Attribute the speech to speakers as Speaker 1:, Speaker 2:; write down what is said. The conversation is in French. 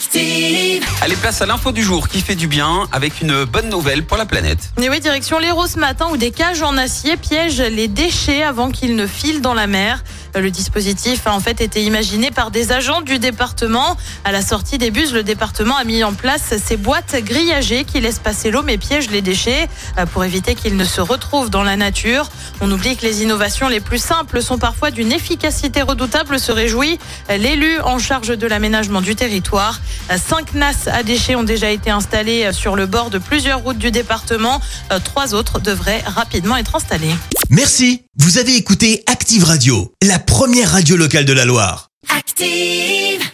Speaker 1: Active.
Speaker 2: Allez, place à l'info du jour qui fait du bien avec une bonne nouvelle pour la planète.
Speaker 3: Et oui, direction l'Hérault ce matin où des cages en acier piègent les déchets avant qu'ils ne filent dans la mer. Le dispositif a en fait été imaginé par des agents du département. À la sortie des bus, le département a mis en place ces boîtes grillagées qui laissent passer l'eau mais piègent les déchets euh, pour éviter qu'ils ne se retrouvent dans la nature. On oublie que les innovations les plus simples sont parfois d'une efficacité redoutable, se réjouit l'élu en charge de l'aménagement du territoire. Euh, Cinq NAS à déchets ont déjà été installés euh, sur le bord de plusieurs routes du département. Trois autres devraient rapidement être installés.
Speaker 4: Merci, vous avez écouté Active Radio, la première radio locale de la Loire.
Speaker 1: Active.